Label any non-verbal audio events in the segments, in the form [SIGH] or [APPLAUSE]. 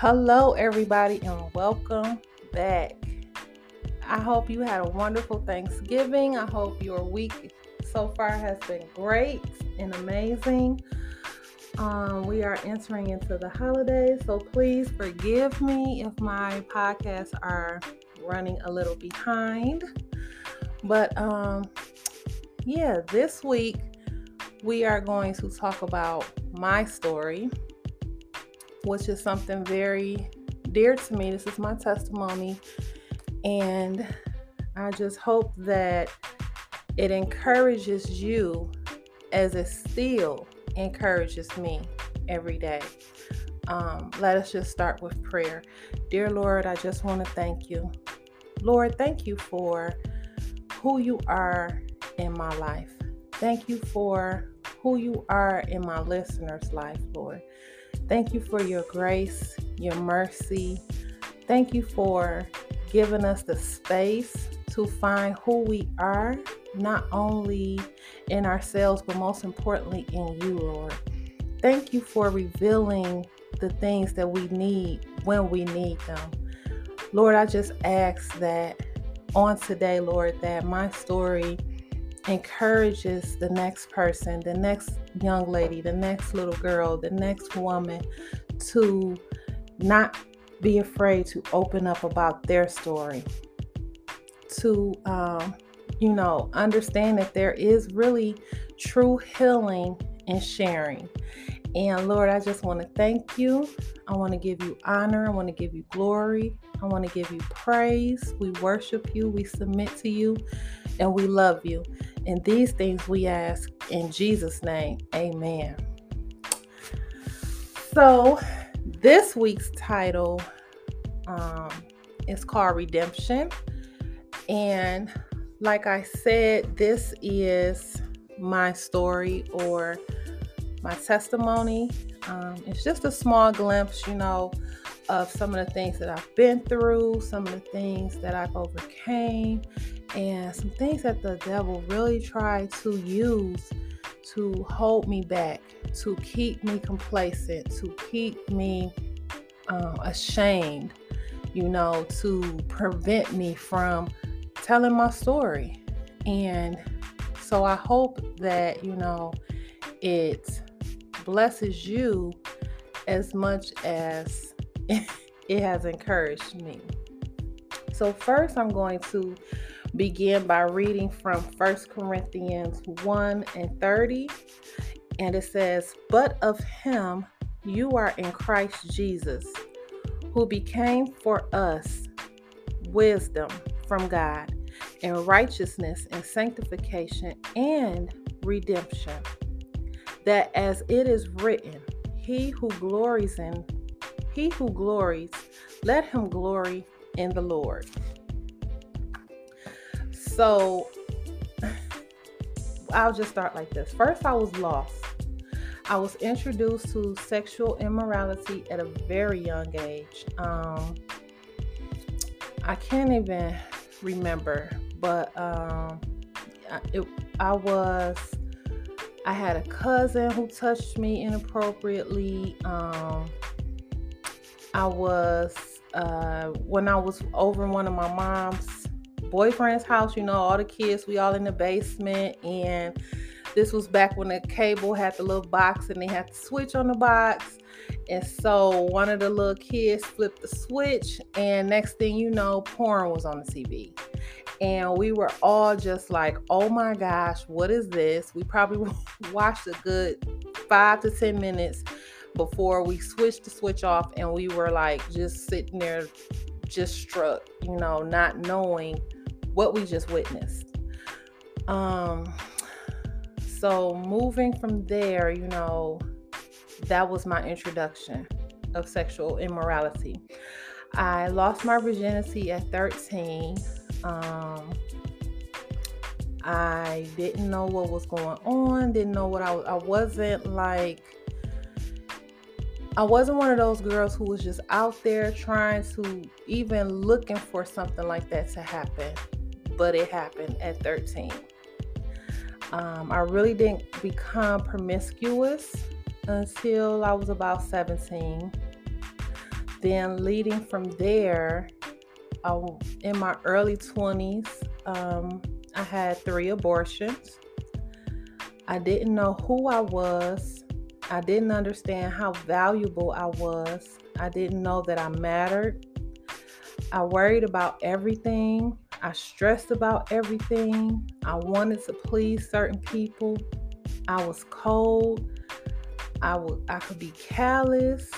Hello, everybody, and welcome back. I hope you had a wonderful Thanksgiving. I hope your week so far has been great and amazing. Um, we are entering into the holidays, so please forgive me if my podcasts are running a little behind. But um, yeah, this week we are going to talk about my story which is something very dear to me. This is my testimony. And I just hope that it encourages you as it still encourages me every day. Um, let us just start with prayer. Dear Lord, I just want to thank you. Lord, thank you for who you are in my life. Thank you for who you are in my listener's life, Lord. Thank you for your grace, your mercy. Thank you for giving us the space to find who we are, not only in ourselves, but most importantly in you, Lord. Thank you for revealing the things that we need when we need them. Lord, I just ask that on today, Lord, that my story encourages the next person, the next young lady, the next little girl, the next woman to not be afraid to open up about their story, to, um, you know, understand that there is really true healing in sharing. And Lord, I just want to thank you. I want to give you honor. I want to give you glory. I want to give you praise. We worship you. We submit to you and we love you. And these things we ask in Jesus' name. Amen. So, this week's title um, is called Redemption. And like I said, this is my story or my testimony. Um, it's just a small glimpse, you know, of some of the things that I've been through, some of the things that I've overcame, and some things that the devil really tried to use to hold me back, to keep me complacent, to keep me uh, ashamed, you know, to prevent me from telling my story. And so I hope that, you know, it blesses you as much as [LAUGHS] it has encouraged me. So, first, I'm going to begin by reading from 1 Corinthians 1 and 30. And it says, But of him you are in Christ Jesus, who became for us wisdom from God, and righteousness and sanctification and redemption. That as it is written, he who glories in he who glories, let him glory in the Lord. So [SIGHS] I'll just start like this. First, I was lost. I was introduced to sexual immorality at a very young age. Um, I can't even remember, but um, it, I was. I had a cousin who touched me inappropriately. Um, I was uh, when I was over one of my mom's boyfriend's house. You know, all the kids, we all in the basement. And this was back when the cable had the little box and they had to switch on the box. And so one of the little kids flipped the switch, and next thing you know, porn was on the TV. And we were all just like, oh my gosh, what is this? We probably [LAUGHS] watched a good five to 10 minutes before we switched the switch off, and we were like just sitting there, just struck, you know, not knowing what we just witnessed. Um, so moving from there, you know, that was my introduction of sexual immorality. I lost my virginity at 13. Um, I didn't know what was going on, didn't know what I I wasn't like, I wasn't one of those girls who was just out there trying to even looking for something like that to happen but it happened at 13. Um, I really didn't become promiscuous until I was about 17. then leading from there, I, in my early 20s, um, I had three abortions. I didn't know who I was. I didn't understand how valuable I was. I didn't know that I mattered. I worried about everything. I stressed about everything. I wanted to please certain people. I was cold. I would I could be callous.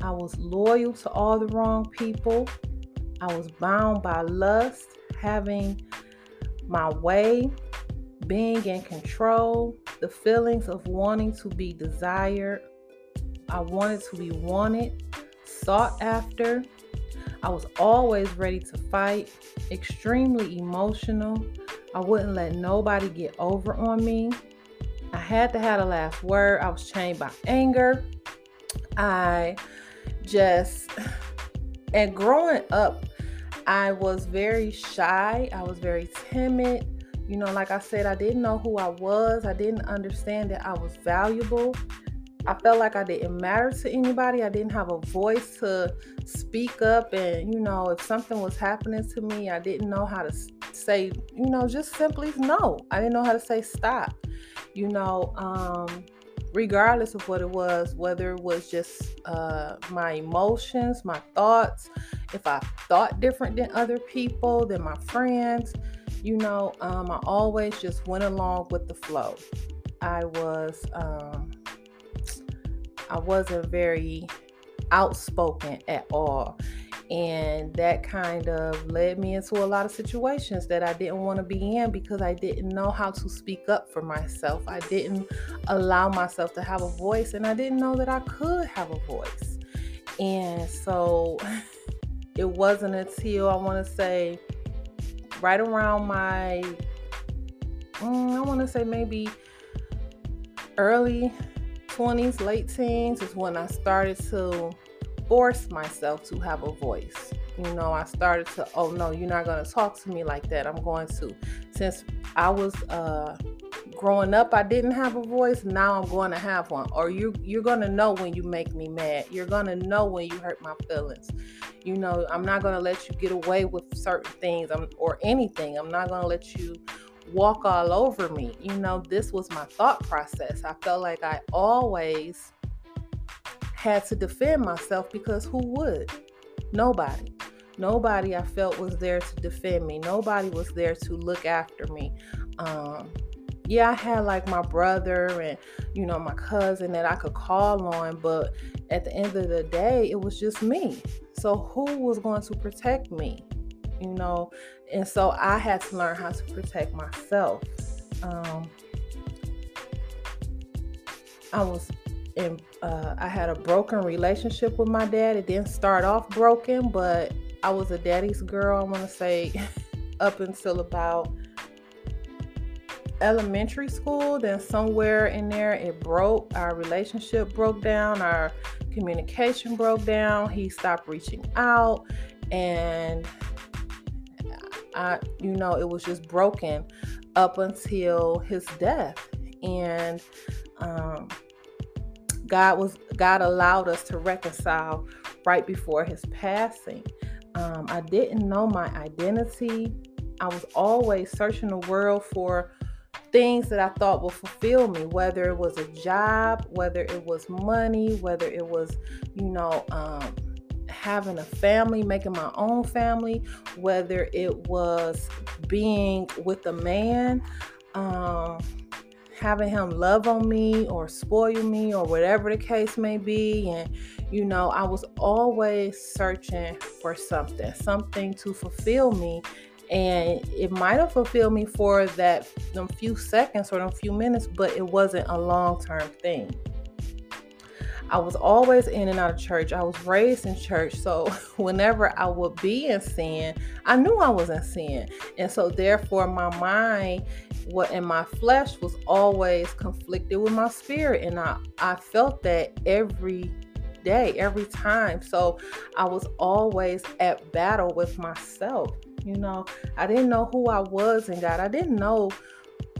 I was loyal to all the wrong people. I was bound by lust, having my way, being in control, the feelings of wanting to be desired. I wanted to be wanted, sought after. I was always ready to fight, extremely emotional. I wouldn't let nobody get over on me. I had to have the last word. I was chained by anger. I just, and growing up, I was very shy. I was very timid. You know, like I said, I didn't know who I was. I didn't understand that I was valuable. I felt like I didn't matter to anybody. I didn't have a voice to speak up. And, you know, if something was happening to me, I didn't know how to say, you know, just simply no. I didn't know how to say stop. You know, um, regardless of what it was, whether it was just uh, my emotions, my thoughts, if I thought different than other people, than my friends, you know, um, I always just went along with the flow. I was, um, I wasn't very outspoken at all. And that kind of led me into a lot of situations that I didn't want to be in because I didn't know how to speak up for myself. I didn't allow myself to have a voice, and I didn't know that I could have a voice. And so [LAUGHS] it wasn't until I want to say right around my, mm, I want to say maybe early 20s, late teens is when I started to force myself to have a voice. You know, I started to, oh no, you're not going to talk to me like that. I'm going to. Since I was uh, growing up, I didn't have a voice. Now I'm going to have one. Or you, you're going to know when you make me mad. You're going to know when you hurt my feelings. You know, I'm not going to let you get away with certain things or anything. I'm not going to let you walk all over me. You know, this was my thought process. I felt like I always had to defend myself because who would? Nobody. Nobody I felt was there to defend me. Nobody was there to look after me. Um, yeah, I had like my brother and you know my cousin that I could call on, but at the end of the day, it was just me. So who was going to protect me? You know, and so I had to learn how to protect myself. Um, I was in, uh, I had a broken relationship with my dad. It didn't start off broken, but I was a daddy's girl. I want to say [LAUGHS] up until about elementary school. Then somewhere in there, it broke. Our relationship broke down. Our communication broke down. He stopped reaching out, and I, you know, it was just broken up until his death. And um, God was God allowed us to reconcile right before his passing. Um, I didn't know my identity. I was always searching the world for things that I thought would fulfill me, whether it was a job, whether it was money, whether it was, you know, um, having a family, making my own family, whether it was being with a man, um, having him love on me or spoil me or whatever the case may be. And, you know, I was always searching for something, something to fulfill me. And it might have fulfilled me for that them few seconds or them few minutes, but it wasn't a long term thing. I was always in and out of church. I was raised in church. So [LAUGHS] whenever I would be in sin, I knew I was in sin. And so therefore my mind what in my flesh was always conflicted with my spirit. And I, I felt that every day, every time. So I was always at battle with myself. You know, I didn't know who I was in God. I didn't know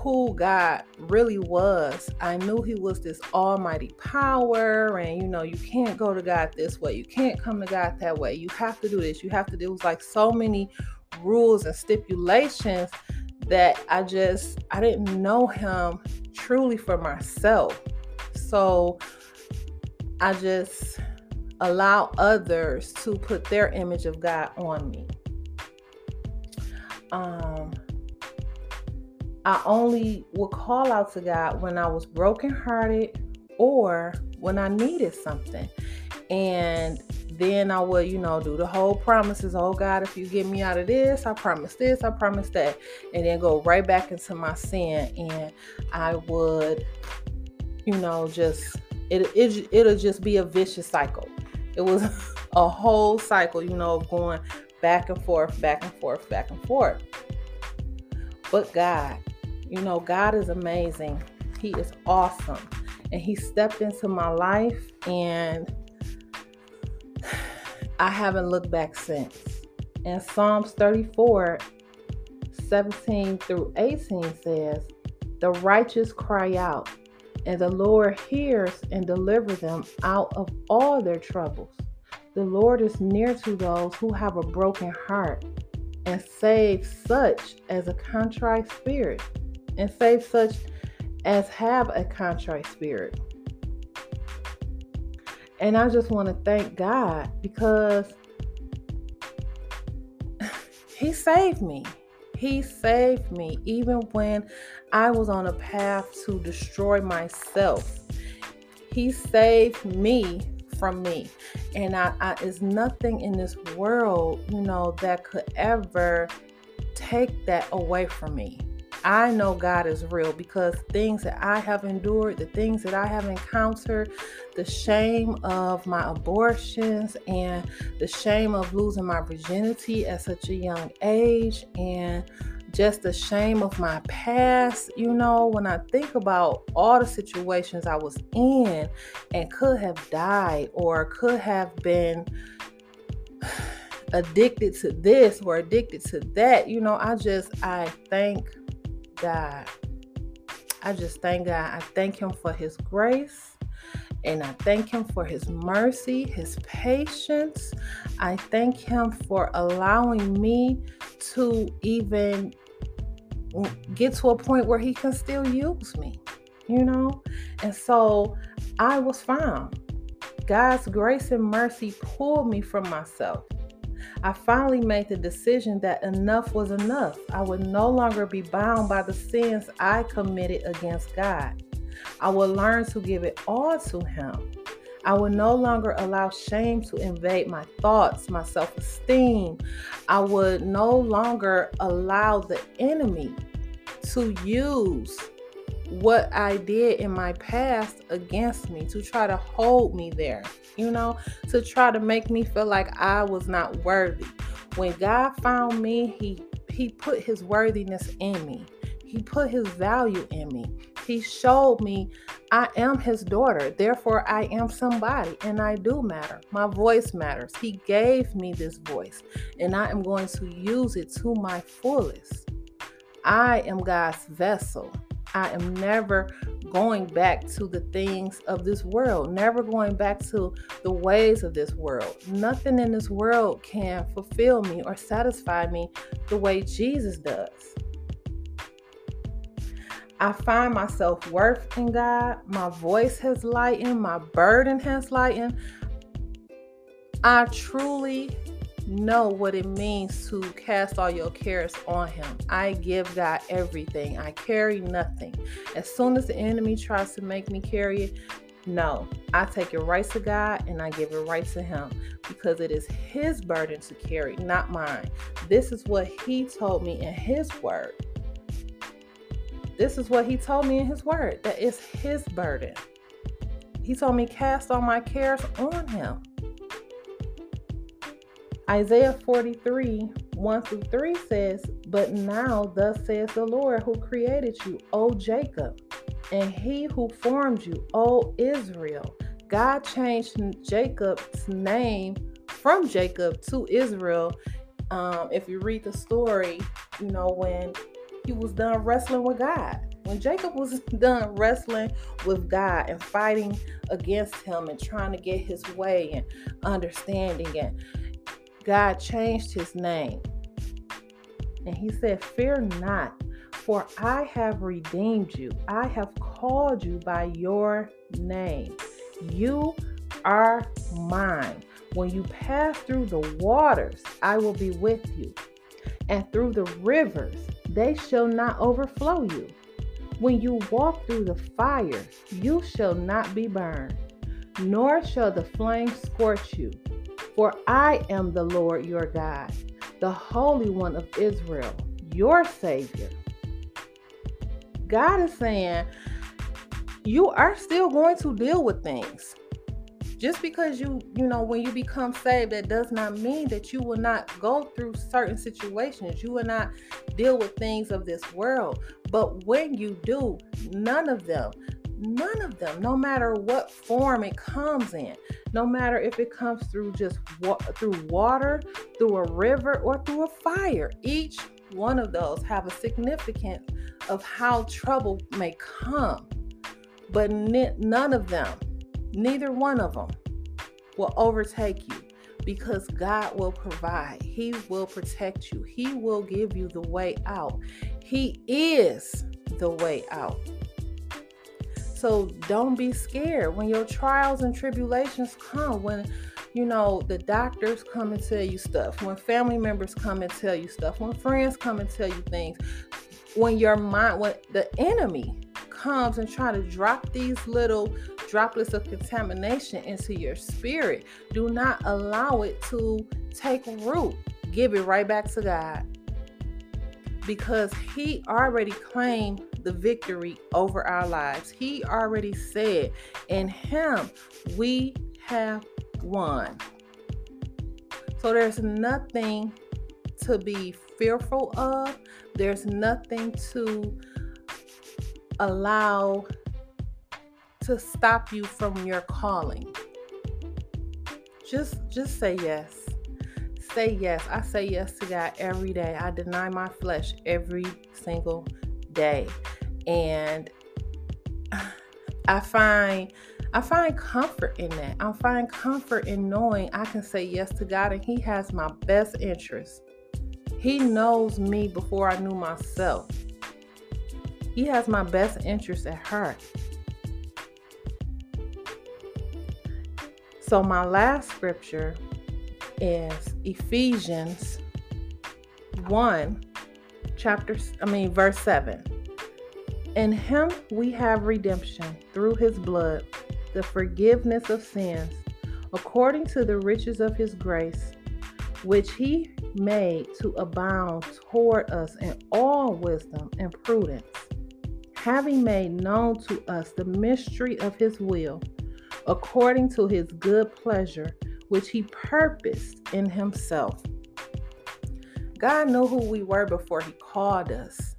who God really was. I knew He was this almighty power, and you know, you can't go to God this way, you can't come to God that way, you have to do this, you have to do. It was like so many rules and stipulations that I just I didn't know Him truly for myself. So I just allow others to put their image of God on me. Um, I only would call out to God when I was brokenhearted or when I needed something. And then I would, you know, do the whole promises. Oh God, if you get me out of this, I promise this, I promise that. And then go right back into my sin. And I would, you know, just it, it it'll just be a vicious cycle. It was [LAUGHS] a whole cycle, you know, of going back and forth, back and forth, back and forth. But God, you know, God is amazing. He is awesome. And He stepped into my life, and [SIGHS] I haven't looked back since. And Psalms 34 17 through 18 says, The righteous cry out, and the Lord hears and delivers them out of all their troubles. The Lord is near to those who have a broken heart and saves such as a contrite spirit and save such as have a contrite spirit. And I just want to thank God because [LAUGHS] He saved me. He saved me even when I was on a path to destroy myself. He saved me from me. And I, I is nothing in this world, you know, that could ever take that away from me. I know God is real because things that I have endured, the things that I have encountered, the shame of my abortions and the shame of losing my virginity at such a young age and just the shame of my past, you know, when I think about all the situations I was in and could have died or could have been addicted to this or addicted to that, you know, I just I thank God. I just thank God. I thank Him for His grace. And I thank Him for His mercy, His patience. I thank Him for allowing me to even get to a point where He can still use me, you know? And so I was found. God's grace and mercy pulled me from myself. I finally made the decision that enough was enough. I would no longer be bound by the sins I committed against God. I would learn to give it all to Him. I would no longer allow shame to invade my thoughts, my self esteem. I would no longer allow the enemy to use what I did in my past against me, to try to hold me there, you know, to try to make me feel like I was not worthy. When God found me, he he put his worthiness in me. He put his value in me. He showed me I am his daughter. Therefore, I am somebody and I do matter. My voice matters. He gave me this voice and I am going to use it to my fullest. I am God's vessel. I am never going back to the things of this world, never going back to the ways of this world. Nothing in this world can fulfill me or satisfy me the way Jesus does. I find myself worth in God. My voice has lightened, my burden has lightened. I truly know what it means to cast all your cares on Him. I give God everything, I carry nothing. As soon as the enemy tries to make me carry it, no, I take it right to God and I give it right to Him because it is His burden to carry, not mine. This is what He told me in His word. This is what He told me in His word that it's His burden. He told me, cast all my cares on Him. Isaiah 43 1 through 3 says, But now, thus says the Lord who created you, O Jacob, and he who formed you, O Israel. God changed Jacob's name from Jacob to Israel. Um, if you read the story, you know, when he was done wrestling with God. When Jacob was [LAUGHS] done wrestling with God and fighting against him and trying to get his way and understanding it, God changed his name. And he said, Fear not, for I have redeemed you. I have called you by your name. You are mine. When you pass through the waters, I will be with you. And through the rivers, they shall not overflow you. When you walk through the fire, you shall not be burned, nor shall the flame scorch you. For I am the Lord your God, the Holy One of Israel, your Savior. God is saying, you are still going to deal with things just because you you know when you become saved that does not mean that you will not go through certain situations. You will not deal with things of this world. But when you do none of them none of them no matter what form it comes in no matter if it comes through just wa- through water through a river or through a fire each one of those have a significance of how trouble may come. But n- none of them Neither one of them will overtake you because God will provide. He will protect you. He will give you the way out. He is the way out. So don't be scared when your trials and tribulations come, when you know the doctors come and tell you stuff, when family members come and tell you stuff, when friends come and tell you things, when your mind, when the enemy comes and try to drop these little droplets of contamination into your spirit, do not allow it to take root. Give it right back to God. Because He already claimed the victory over our lives. He already said, in Him we have won. So there's nothing to be fearful of, there's nothing to allow to stop you from your calling. Just just say yes. Say yes. I say yes to God every day. I deny my flesh every single day. And [SIGHS] I find I find comfort in that. I find comfort in knowing I can say yes to God and He has my best interest. He knows me before I knew myself. He has my best interest at heart. So, my last scripture is Ephesians 1, chapter, I mean, verse 7. In him we have redemption through his blood, the forgiveness of sins, according to the riches of his grace, which he made to abound toward us in all wisdom and prudence, having made known to us the mystery of his will according to his good pleasure, which he purposed in himself. God knew who we were before he called us.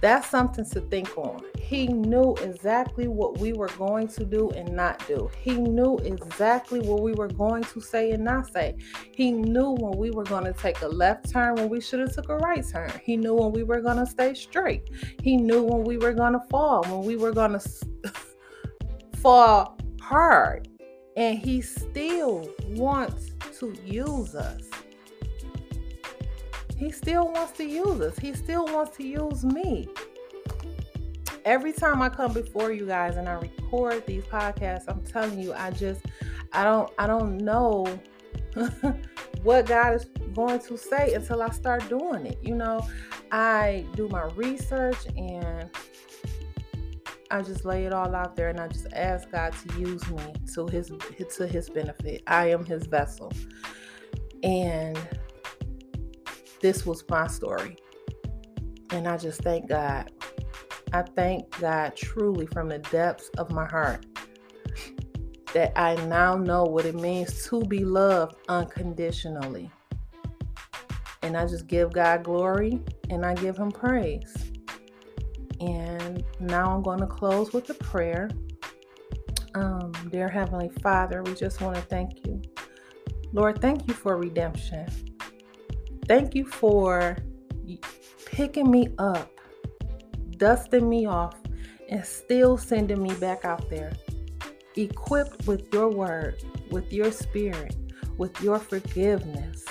That's something to think on. He knew exactly what we were going to do and not do. He knew exactly what we were going to say and not say. He knew when we were going to take a left turn when we should have took a right turn. He knew when we were going to stay straight. He knew when we were going to fall, when we were going [LAUGHS] to fall hard. And he still wants to use us. He still wants to use us. He still wants to use me. Every time I come before you guys and I record these podcasts, I'm telling you, I just I don't I don't know [LAUGHS] what God is going to say until I start doing it. You know, I do my research and I just lay it all out there and I just ask God to use me to his to his benefit. I am his vessel. And this was my story. And I just thank God. I thank God truly from the depths of my heart that I now know what it means to be loved unconditionally. And I just give God glory and I give him praise. And now I'm going to close with a prayer. Um, dear Heavenly Father, we just want to thank you. Lord, thank you for redemption. Thank you for picking me up dusting me off and still sending me back out there, equipped with your word, with your spirit, with your forgiveness,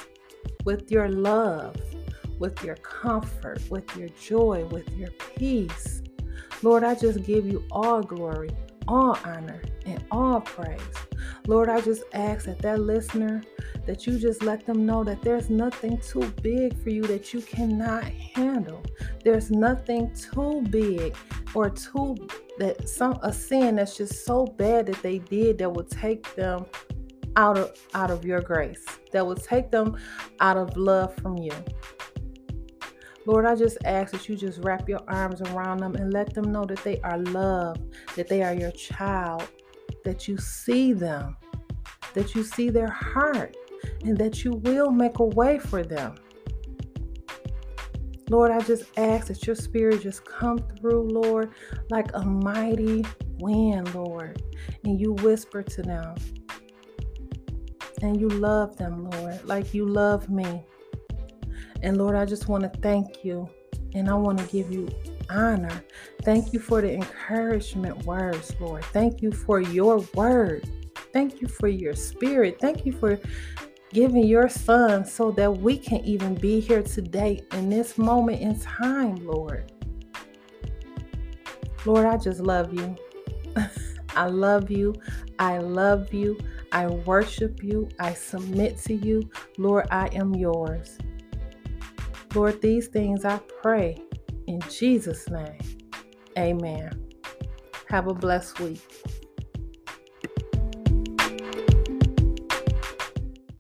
with your love, with your comfort, with your joy, with your peace. Lord, I just give you all glory, all honor, and all praise. Lord, I just ask that that listener that you just let them know that there's nothing too big for you that you cannot handle. There's nothing too big or too that some a sin that's just so bad that they did that will take them out of out of your grace. That will take them out of love from you. Lord, I just ask that you just wrap your arms around them and let them know that they are loved, that they are your child, that you see them, that you see their heart, and that you will make a way for them. Lord, I just ask that your spirit just come through, Lord, like a mighty wind, Lord, and you whisper to them. And you love them, Lord, like you love me. And Lord, I just want to thank you and I want to give you honor. Thank you for the encouragement words, Lord. Thank you for your word. Thank you for your spirit. Thank you for giving your son so that we can even be here today in this moment in time, Lord. Lord, I just love you. [LAUGHS] I love you. I love you. I worship you. I submit to you. Lord, I am yours. Lord, these things I pray in Jesus' name. Amen. Have a blessed week.